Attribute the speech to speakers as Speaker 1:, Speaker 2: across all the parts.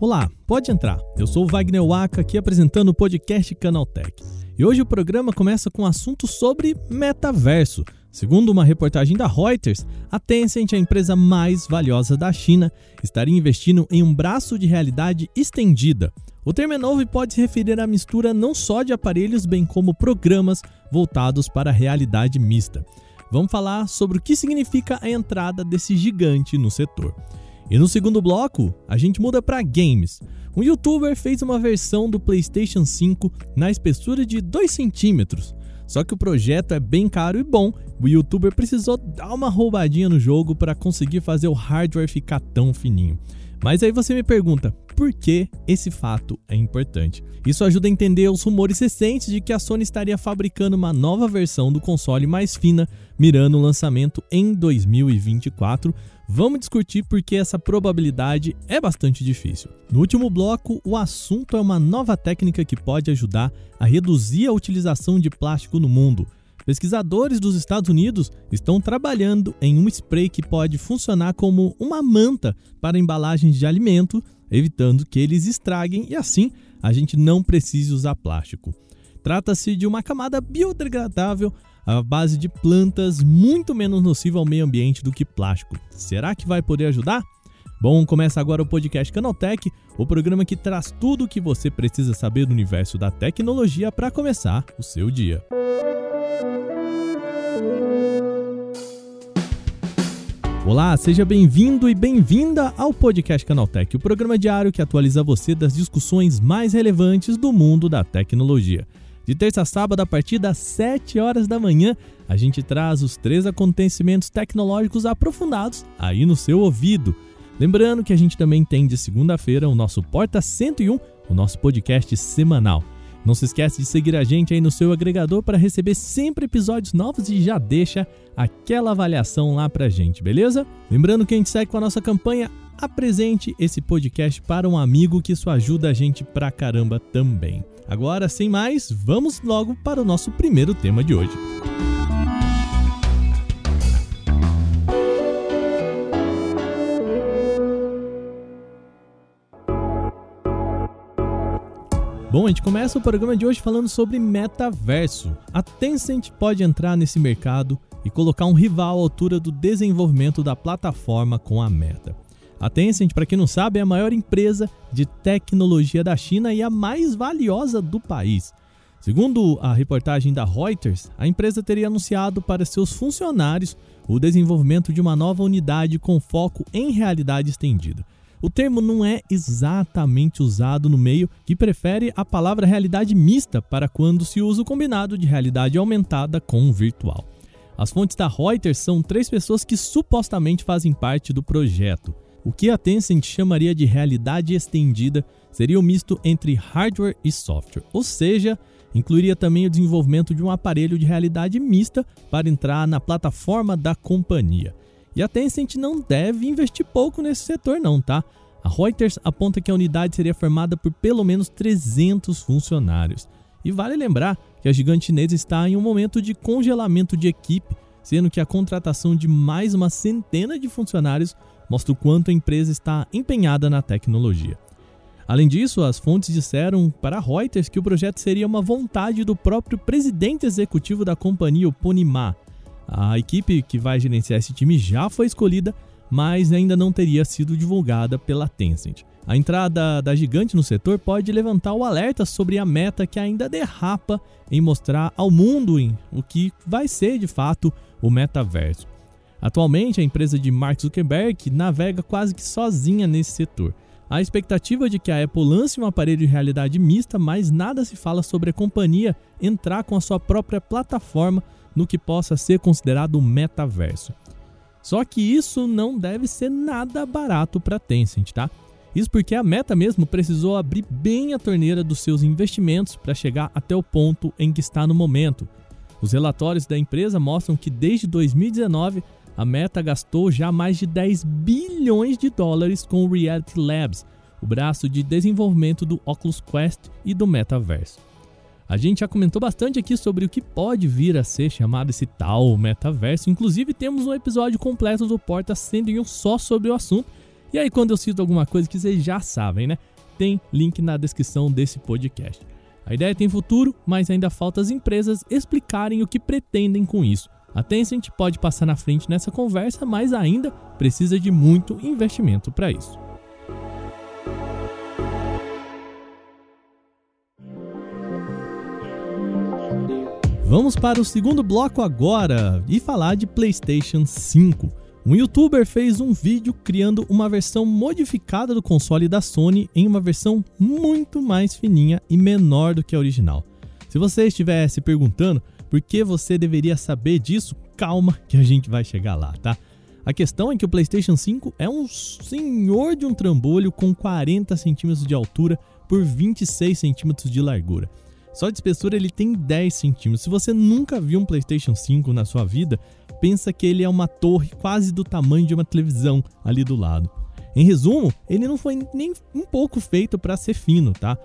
Speaker 1: Olá, pode entrar. Eu sou o Wagner Waka, aqui apresentando o podcast Canaltech. E hoje o programa começa com um assunto sobre metaverso. Segundo uma reportagem da Reuters, a Tencent, a empresa mais valiosa da China, estaria investindo em um braço de realidade estendida. O termo é novo e pode se referir à mistura não só de aparelhos, bem como programas voltados para a realidade mista. Vamos falar sobre o que significa a entrada desse gigante no setor. E no segundo bloco, a gente muda para games. Um youtuber fez uma versão do PlayStation 5 na espessura de 2 centímetros. Só que o projeto é bem caro e bom, o youtuber precisou dar uma roubadinha no jogo para conseguir fazer o hardware ficar tão fininho. Mas aí você me pergunta, por que esse fato é importante? Isso ajuda a entender os rumores recentes de que a Sony estaria fabricando uma nova versão do console mais fina, mirando o lançamento em 2024, Vamos discutir porque essa probabilidade é bastante difícil. No último bloco, o assunto é uma nova técnica que pode ajudar a reduzir a utilização de plástico no mundo. Pesquisadores dos Estados Unidos estão trabalhando em um spray que pode funcionar como uma manta para embalagens de alimento, evitando que eles estraguem e assim a gente não precise usar plástico. Trata-se de uma camada biodegradável à base de plantas muito menos nociva ao meio ambiente do que plástico. Será que vai poder ajudar? Bom, começa agora o podcast Canaltech, o programa que traz tudo o que você precisa saber do universo da tecnologia para começar o seu dia. Olá, seja bem-vindo e bem-vinda ao podcast Canaltech, o programa diário que atualiza você das discussões mais relevantes do mundo da tecnologia. De terça a sábado, a partir das 7 horas da manhã, a gente traz os três acontecimentos tecnológicos aprofundados aí no seu ouvido. Lembrando que a gente também tem de segunda-feira o nosso Porta 101, o nosso podcast semanal. Não se esquece de seguir a gente aí no seu agregador para receber sempre episódios novos e já deixa aquela avaliação lá pra gente, beleza? Lembrando que a gente segue com a nossa campanha Apresente esse podcast para um amigo que isso ajuda a gente pra caramba também. Agora, sem mais, vamos logo para o nosso primeiro tema de hoje. Bom, a gente começa o programa de hoje falando sobre metaverso. A Tencent pode entrar nesse mercado e colocar um rival à altura do desenvolvimento da plataforma com a Meta. A Tencent, para quem não sabe, é a maior empresa de tecnologia da China e a mais valiosa do país. Segundo a reportagem da Reuters, a empresa teria anunciado para seus funcionários o desenvolvimento de uma nova unidade com foco em realidade estendida. O termo não é exatamente usado no meio, que prefere a palavra realidade mista para quando se usa o combinado de realidade aumentada com virtual. As fontes da Reuters são três pessoas que supostamente fazem parte do projeto. O que a Tencent chamaria de realidade estendida seria o um misto entre hardware e software, ou seja, incluiria também o desenvolvimento de um aparelho de realidade mista para entrar na plataforma da companhia. E a Tencent não deve investir pouco nesse setor não, tá? A Reuters aponta que a unidade seria formada por pelo menos 300 funcionários. E vale lembrar que a gigante chinesa está em um momento de congelamento de equipe, sendo que a contratação de mais uma centena de funcionários mostra o quanto a empresa está empenhada na tecnologia. Além disso, as fontes disseram para a Reuters que o projeto seria uma vontade do próprio presidente executivo da companhia, o Pony Ma. A equipe que vai gerenciar esse time já foi escolhida, mas ainda não teria sido divulgada pela Tencent. A entrada da gigante no setor pode levantar o alerta sobre a meta que ainda derrapa em mostrar ao mundo o que vai ser de fato o metaverso. Atualmente, a empresa de Mark Zuckerberg navega quase que sozinha nesse setor. Há expectativa de que a Apple lance um aparelho de realidade mista, mas nada se fala sobre a companhia entrar com a sua própria plataforma no que possa ser considerado metaverso. Só que isso não deve ser nada barato para a Tencent, tá? Isso porque a Meta mesmo precisou abrir bem a torneira dos seus investimentos para chegar até o ponto em que está no momento. Os relatórios da empresa mostram que desde 2019 a Meta gastou já mais de 10 bilhões de dólares com o Reality Labs, o braço de desenvolvimento do Oculus Quest e do metaverso. A gente já comentou bastante aqui sobre o que pode vir a ser chamado esse tal metaverso. Inclusive, temos um episódio completo do Porta Sending só sobre o assunto. E aí, quando eu cito alguma coisa que vocês já sabem, né? Tem link na descrição desse podcast. A ideia tem futuro, mas ainda falta as empresas explicarem o que pretendem com isso. A Tencent pode passar na frente nessa conversa, mas ainda precisa de muito investimento para isso. Vamos para o segundo bloco agora e falar de PlayStation 5. Um youtuber fez um vídeo criando uma versão modificada do console da Sony em uma versão muito mais fininha e menor do que a original. Se você estiver se perguntando por que você deveria saber disso, calma que a gente vai chegar lá, tá? A questão é que o PlayStation 5 é um senhor de um trambolho com 40 centímetros de altura por 26 centímetros de largura. Só de espessura ele tem 10 centímetros. Se você nunca viu um PlayStation 5 na sua vida, pensa que ele é uma torre quase do tamanho de uma televisão ali do lado. Em resumo, ele não foi nem um pouco feito para ser fino, tá?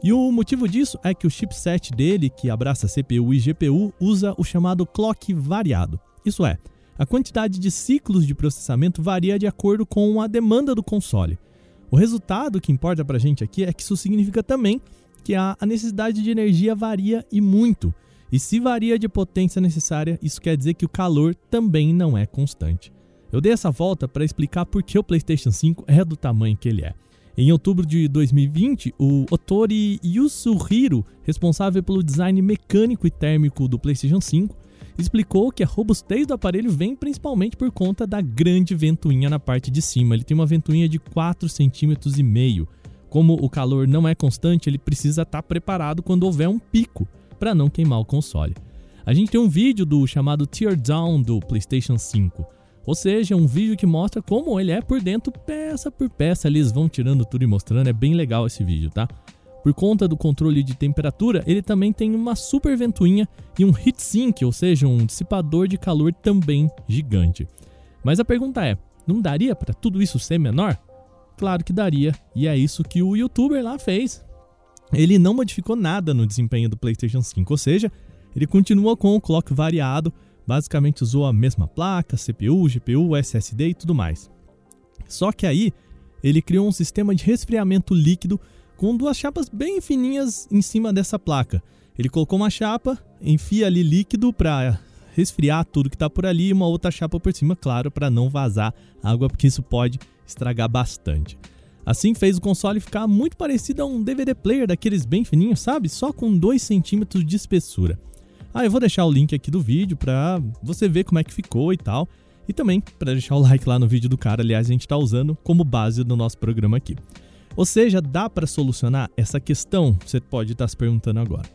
Speaker 1: E o motivo disso é que o chipset dele, que abraça CPU e GPU, usa o chamado clock variado. Isso é, a quantidade de ciclos de processamento varia de acordo com a demanda do console. O resultado que importa pra gente aqui é que isso significa também que a, a necessidade de energia varia e muito. E se varia de potência necessária, isso quer dizer que o calor também não é constante. Eu dei essa volta para explicar por que o PlayStation 5 é do tamanho que ele é. Em outubro de 2020, o Otori Yusuhiro, responsável pelo design mecânico e térmico do PlayStation 5, explicou que a robustez do aparelho vem principalmente por conta da grande ventoinha na parte de cima. Ele tem uma ventoinha de 4,5 cm, como o calor não é constante, ele precisa estar tá preparado quando houver um pico para não queimar o console. A gente tem um vídeo do chamado Teardown do PlayStation 5, ou seja, um vídeo que mostra como ele é por dentro, peça por peça. Eles vão tirando tudo e mostrando, é bem legal esse vídeo, tá? Por conta do controle de temperatura, ele também tem uma super ventoinha e um heatsink, ou seja, um dissipador de calor também gigante. Mas a pergunta é: não daria para tudo isso ser menor? Claro que daria, e é isso que o youtuber lá fez. Ele não modificou nada no desempenho do PlayStation 5, ou seja, ele continua com o clock variado, basicamente usou a mesma placa, CPU, GPU, SSD e tudo mais. Só que aí ele criou um sistema de resfriamento líquido com duas chapas bem fininhas em cima dessa placa. Ele colocou uma chapa, enfia ali líquido para resfriar tudo que está por ali e uma outra chapa por cima, claro, para não vazar água, porque isso pode estragar bastante. Assim fez o console ficar muito parecido a um DVD player daqueles bem fininhos, sabe? Só com 2 centímetros de espessura. Ah, eu vou deixar o link aqui do vídeo para você ver como é que ficou e tal. E também para deixar o like lá no vídeo do cara, aliás, a gente está usando como base do nosso programa aqui. Ou seja, dá para solucionar essa questão? Você pode estar tá se perguntando agora.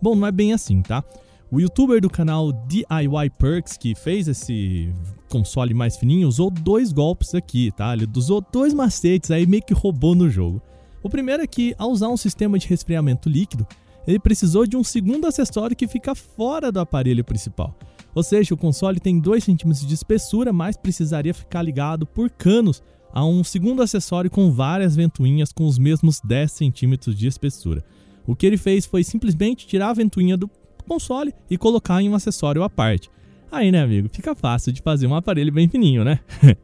Speaker 1: Bom, não é bem assim, tá? O youtuber do canal DIY Perks, que fez esse console mais fininho, usou dois golpes aqui, tá? Ele usou dois macetes aí, meio que roubou no jogo. O primeiro é que, ao usar um sistema de resfriamento líquido, ele precisou de um segundo acessório que fica fora do aparelho principal. Ou seja, o console tem 2 cm de espessura, mas precisaria ficar ligado por canos a um segundo acessório com várias ventoinhas com os mesmos 10 centímetros de espessura. O que ele fez foi simplesmente tirar a ventoinha do console e colocar em um acessório à parte. Aí, né, amigo, fica fácil de fazer um aparelho bem fininho, né?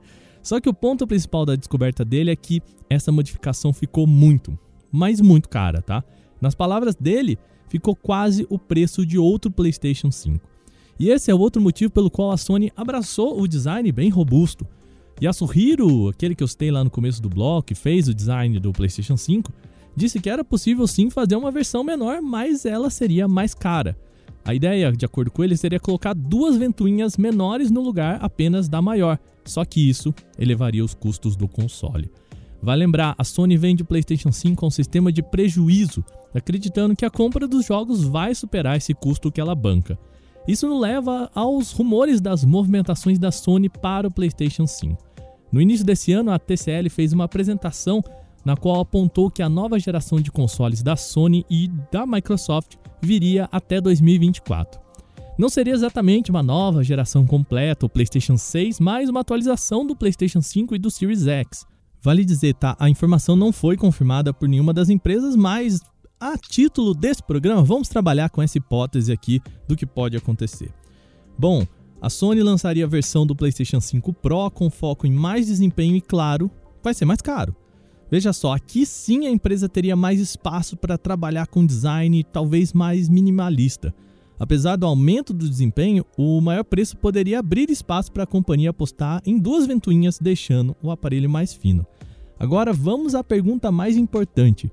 Speaker 1: Só que o ponto principal da descoberta dele é que essa modificação ficou muito, mas muito cara, tá? Nas palavras dele, ficou quase o preço de outro PlayStation 5. E esse é outro motivo pelo qual a Sony abraçou o design bem robusto. Yasuhiro, aquele que eu citei lá no começo do blog, que fez o design do PlayStation 5, disse que era possível sim fazer uma versão menor, mas ela seria mais cara. A ideia, de acordo com ele, seria colocar duas ventoinhas menores no lugar apenas da maior, só que isso elevaria os custos do console. Vai lembrar, a Sony vende o PlayStation 5 com um sistema de prejuízo, acreditando que a compra dos jogos vai superar esse custo que ela banca. Isso nos leva aos rumores das movimentações da Sony para o PlayStation 5. No início desse ano, a TCL fez uma apresentação na qual apontou que a nova geração de consoles da Sony e da Microsoft viria até 2024. Não seria exatamente uma nova geração completa, o PlayStation 6, mas uma atualização do PlayStation 5 e do Series X. Vale dizer, tá? A informação não foi confirmada por nenhuma das empresas, mas a título desse programa, vamos trabalhar com essa hipótese aqui do que pode acontecer. Bom, a Sony lançaria a versão do PlayStation 5 Pro com foco em mais desempenho e, claro, vai ser mais caro. Veja só, aqui sim a empresa teria mais espaço para trabalhar com design talvez mais minimalista. Apesar do aumento do desempenho, o maior preço poderia abrir espaço para a companhia apostar em duas ventoinhas, deixando o aparelho mais fino. Agora vamos à pergunta mais importante: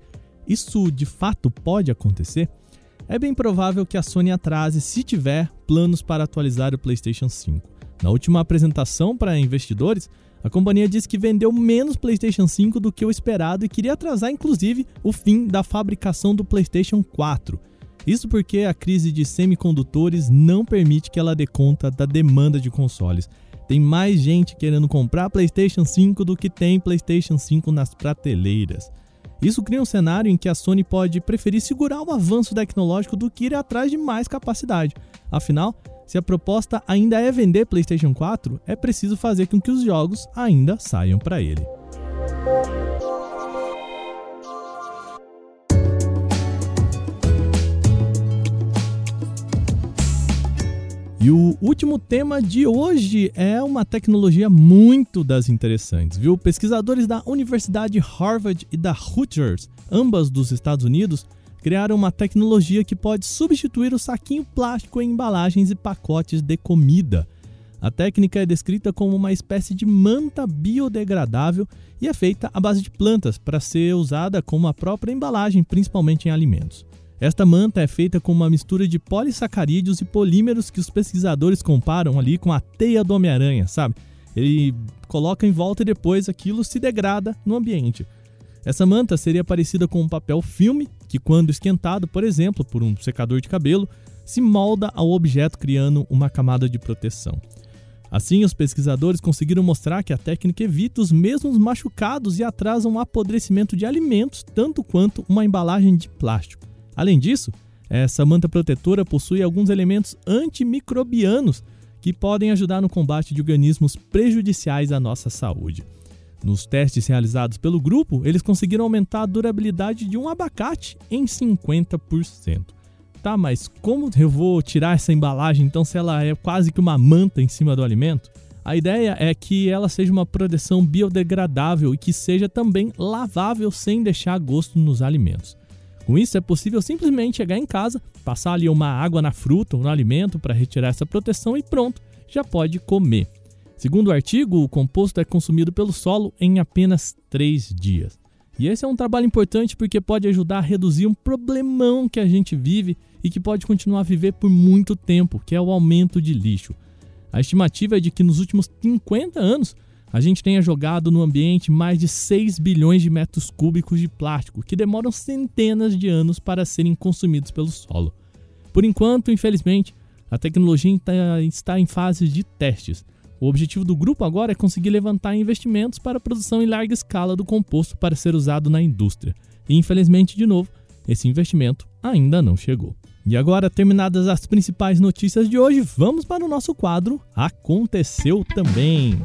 Speaker 1: isso de fato pode acontecer? É bem provável que a Sony atrase, se tiver, planos para atualizar o PlayStation 5. Na última apresentação para investidores, a companhia disse que vendeu menos PlayStation 5 do que o esperado e queria atrasar inclusive o fim da fabricação do PlayStation 4. Isso porque a crise de semicondutores não permite que ela dê conta da demanda de consoles. Tem mais gente querendo comprar PlayStation 5 do que tem PlayStation 5 nas prateleiras. Isso cria um cenário em que a Sony pode preferir segurar o avanço tecnológico do que ir atrás de mais capacidade. Afinal, se a proposta ainda é vender PlayStation 4, é preciso fazer com que os jogos ainda saiam para ele. E o último tema de hoje é uma tecnologia muito das interessantes, viu? Pesquisadores da Universidade Harvard e da Rutgers, ambas dos Estados Unidos, criaram uma tecnologia que pode substituir o saquinho plástico em embalagens e pacotes de comida. A técnica é descrita como uma espécie de manta biodegradável e é feita à base de plantas para ser usada como a própria embalagem, principalmente em alimentos. Esta manta é feita com uma mistura de polissacarídeos e polímeros que os pesquisadores comparam ali com a teia do Homem-Aranha, sabe? Ele coloca em volta e depois aquilo se degrada no ambiente. Essa manta seria parecida com um papel filme que, quando esquentado, por exemplo, por um secador de cabelo, se molda ao objeto criando uma camada de proteção. Assim, os pesquisadores conseguiram mostrar que a técnica evita os mesmos machucados e atrasa o apodrecimento de alimentos tanto quanto uma embalagem de plástico. Além disso, essa manta protetora possui alguns elementos antimicrobianos que podem ajudar no combate de organismos prejudiciais à nossa saúde. Nos testes realizados pelo grupo, eles conseguiram aumentar a durabilidade de um abacate em 50%. Tá, mas como eu vou tirar essa embalagem então se ela é quase que uma manta em cima do alimento? A ideia é que ela seja uma proteção biodegradável e que seja também lavável sem deixar gosto nos alimentos. Com isso, é possível simplesmente chegar em casa, passar ali uma água na fruta ou no alimento para retirar essa proteção e pronto, já pode comer. Segundo o artigo, o composto é consumido pelo solo em apenas 3 dias. E esse é um trabalho importante porque pode ajudar a reduzir um problemão que a gente vive e que pode continuar a viver por muito tempo, que é o aumento de lixo. A estimativa é de que nos últimos 50 anos a gente tenha jogado no ambiente mais de 6 bilhões de metros cúbicos de plástico, que demoram centenas de anos para serem consumidos pelo solo. Por enquanto, infelizmente, a tecnologia está em fase de testes. O objetivo do grupo agora é conseguir levantar investimentos para a produção em larga escala do composto para ser usado na indústria. E infelizmente, de novo, esse investimento ainda não chegou. E agora, terminadas as principais notícias de hoje, vamos para o nosso quadro Aconteceu também.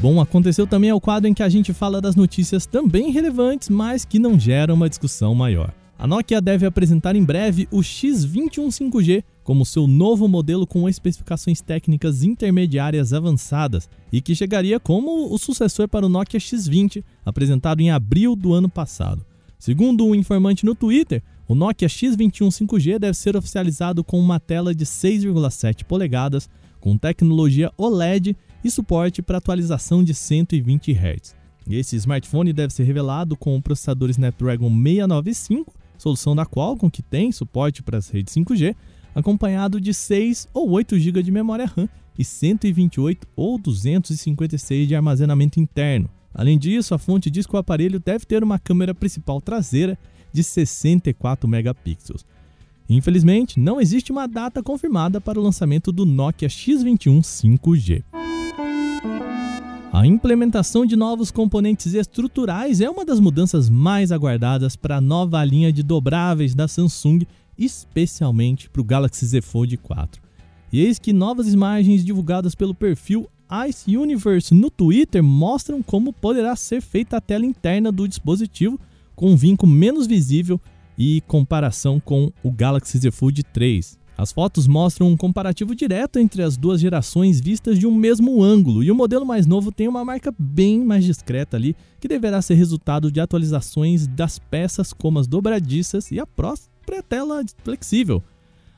Speaker 1: Bom, aconteceu também é o quadro em que a gente fala das notícias também relevantes, mas que não geram uma discussão maior. A Nokia deve apresentar em breve o X21 5G como seu novo modelo com especificações técnicas intermediárias avançadas e que chegaria como o sucessor para o Nokia X20, apresentado em abril do ano passado. Segundo um informante no Twitter, o Nokia X21 5G deve ser oficializado com uma tela de 6,7 polegadas, com tecnologia OLED e suporte para atualização de 120 Hz. Esse smartphone deve ser revelado com o processador Snapdragon 695, solução da Qualcomm que tem suporte para as redes 5G, acompanhado de 6 ou 8 GB de memória RAM e 128 ou 256 de armazenamento interno. Além disso, a fonte diz que o aparelho deve ter uma câmera principal traseira de 64 megapixels. Infelizmente, não existe uma data confirmada para o lançamento do Nokia X21 5G. A implementação de novos componentes estruturais é uma das mudanças mais aguardadas para a nova linha de dobráveis da Samsung, especialmente para o Galaxy Z Fold 4. E eis que novas imagens divulgadas pelo perfil Ice Universe no Twitter mostram como poderá ser feita a tela interna do dispositivo com um vinco menos visível e comparação com o Galaxy Z Fold 3. As fotos mostram um comparativo direto entre as duas gerações vistas de um mesmo ângulo, e o modelo mais novo tem uma marca bem mais discreta ali, que deverá ser resultado de atualizações das peças como as dobradiças e a própria tela flexível.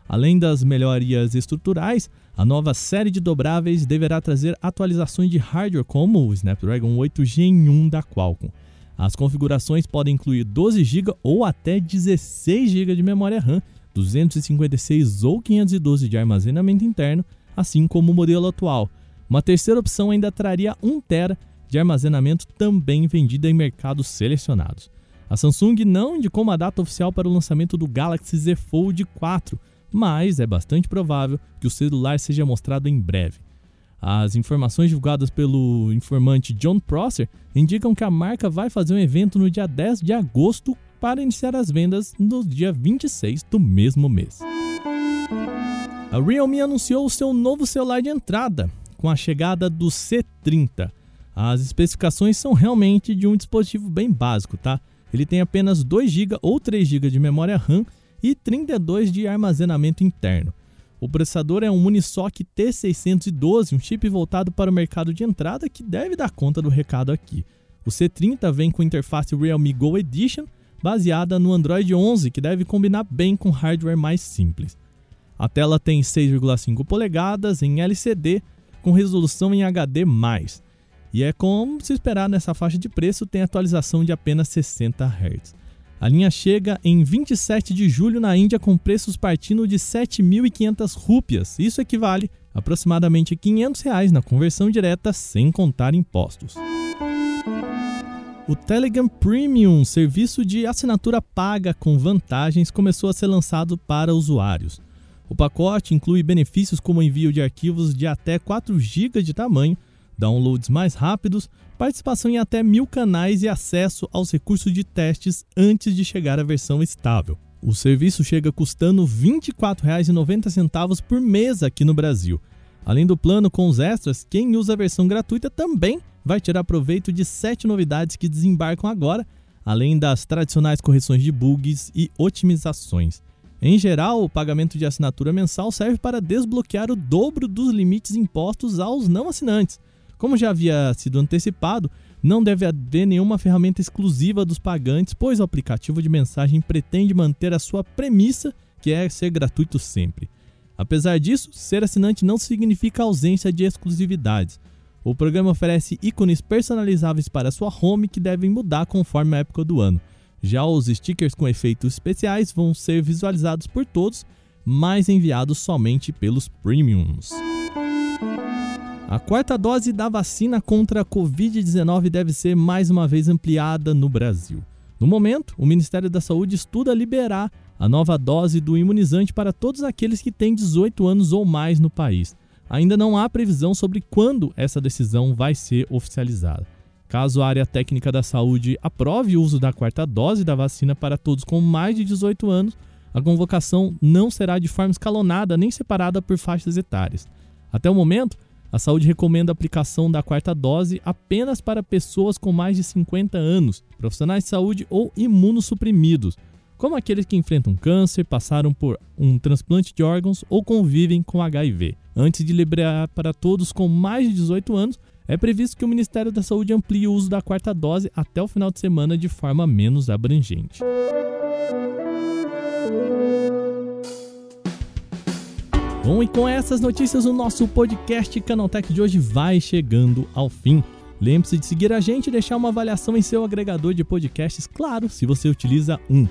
Speaker 1: Além das melhorias estruturais, a nova série de dobráveis deverá trazer atualizações de hardware como o Snapdragon 8 Gen 1 da Qualcomm. As configurações podem incluir 12 GB ou até 16 GB de memória RAM, 256 ou 512 de armazenamento interno, assim como o modelo atual. Uma terceira opção ainda traria 1 TB de armazenamento também vendida em mercados selecionados. A Samsung não indicou uma data oficial para o lançamento do Galaxy Z Fold 4, mas é bastante provável que o celular seja mostrado em breve. As informações divulgadas pelo informante John Prosser indicam que a marca vai fazer um evento no dia 10 de agosto para iniciar as vendas no dia 26 do mesmo mês. A Realme anunciou seu novo celular de entrada com a chegada do C30. As especificações são realmente de um dispositivo bem básico, tá? Ele tem apenas 2 GB ou 3 GB de memória RAM e 32 de armazenamento interno. O processador é um Unisoc T612, um chip voltado para o mercado de entrada que deve dar conta do recado aqui. O C30 vem com interface Realme Go Edition, baseada no Android 11, que deve combinar bem com hardware mais simples. A tela tem 6,5 polegadas em LCD com resolução em HD+. E é como se esperar nessa faixa de preço, tem atualização de apenas 60 Hz. A linha chega em 27 de julho na Índia com preços partindo de 7.500 rúpias. Isso equivale a aproximadamente 500 reais na conversão direta sem contar impostos. O Telegram Premium, serviço de assinatura paga com vantagens, começou a ser lançado para usuários. O pacote inclui benefícios como envio de arquivos de até 4 GB de tamanho, downloads mais rápidos, participação em até mil canais e acesso aos recursos de testes antes de chegar à versão estável. O serviço chega custando R$ 24,90 por mês aqui no Brasil. Além do plano com os extras, quem usa a versão gratuita também vai tirar proveito de sete novidades que desembarcam agora, além das tradicionais correções de bugs e otimizações. Em geral, o pagamento de assinatura mensal serve para desbloquear o dobro dos limites impostos aos não assinantes. Como já havia sido antecipado, não deve haver nenhuma ferramenta exclusiva dos pagantes, pois o aplicativo de mensagem pretende manter a sua premissa, que é ser gratuito sempre. Apesar disso, ser assinante não significa ausência de exclusividades. O programa oferece ícones personalizáveis para sua home que devem mudar conforme a época do ano. Já os stickers com efeitos especiais vão ser visualizados por todos, mas enviados somente pelos premiums. A quarta dose da vacina contra a Covid-19 deve ser mais uma vez ampliada no Brasil. No momento, o Ministério da Saúde estuda liberar a nova dose do imunizante para todos aqueles que têm 18 anos ou mais no país. Ainda não há previsão sobre quando essa decisão vai ser oficializada. Caso a área técnica da saúde aprove o uso da quarta dose da vacina para todos com mais de 18 anos, a convocação não será de forma escalonada nem separada por faixas etárias. Até o momento, a saúde recomenda a aplicação da quarta dose apenas para pessoas com mais de 50 anos, profissionais de saúde ou imunossuprimidos, como aqueles que enfrentam câncer, passaram por um transplante de órgãos ou convivem com HIV. Antes de liberar para todos com mais de 18 anos, é previsto que o Ministério da Saúde amplie o uso da quarta dose até o final de semana de forma menos abrangente. Bom, e com essas notícias, o nosso podcast Canaltech de hoje vai chegando ao fim. Lembre-se de seguir a gente e deixar uma avaliação em seu agregador de podcasts, claro, se você utiliza um.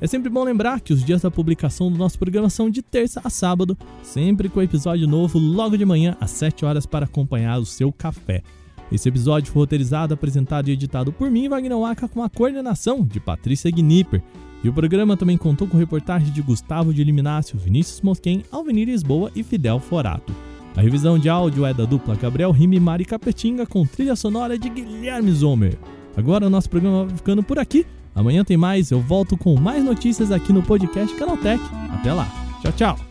Speaker 1: É sempre bom lembrar que os dias da publicação do nosso programa são de terça a sábado, sempre com episódio novo logo de manhã às 7 horas para acompanhar o seu café. Esse episódio foi roteirizado, apresentado e editado por mim, Wagner Waka, com a coordenação de Patrícia Gnipper. E o programa também contou com reportagens de Gustavo de Eliminácio, Vinícius Mosquen, Alvenir Lisboa e Fidel Forato. A revisão de áudio é da dupla Gabriel Rime e Mari Capetinga com trilha sonora de Guilherme Zomer. Agora o nosso programa vai ficando por aqui. Amanhã tem mais, eu volto com mais notícias aqui no podcast Canaltech. Até lá. Tchau, tchau.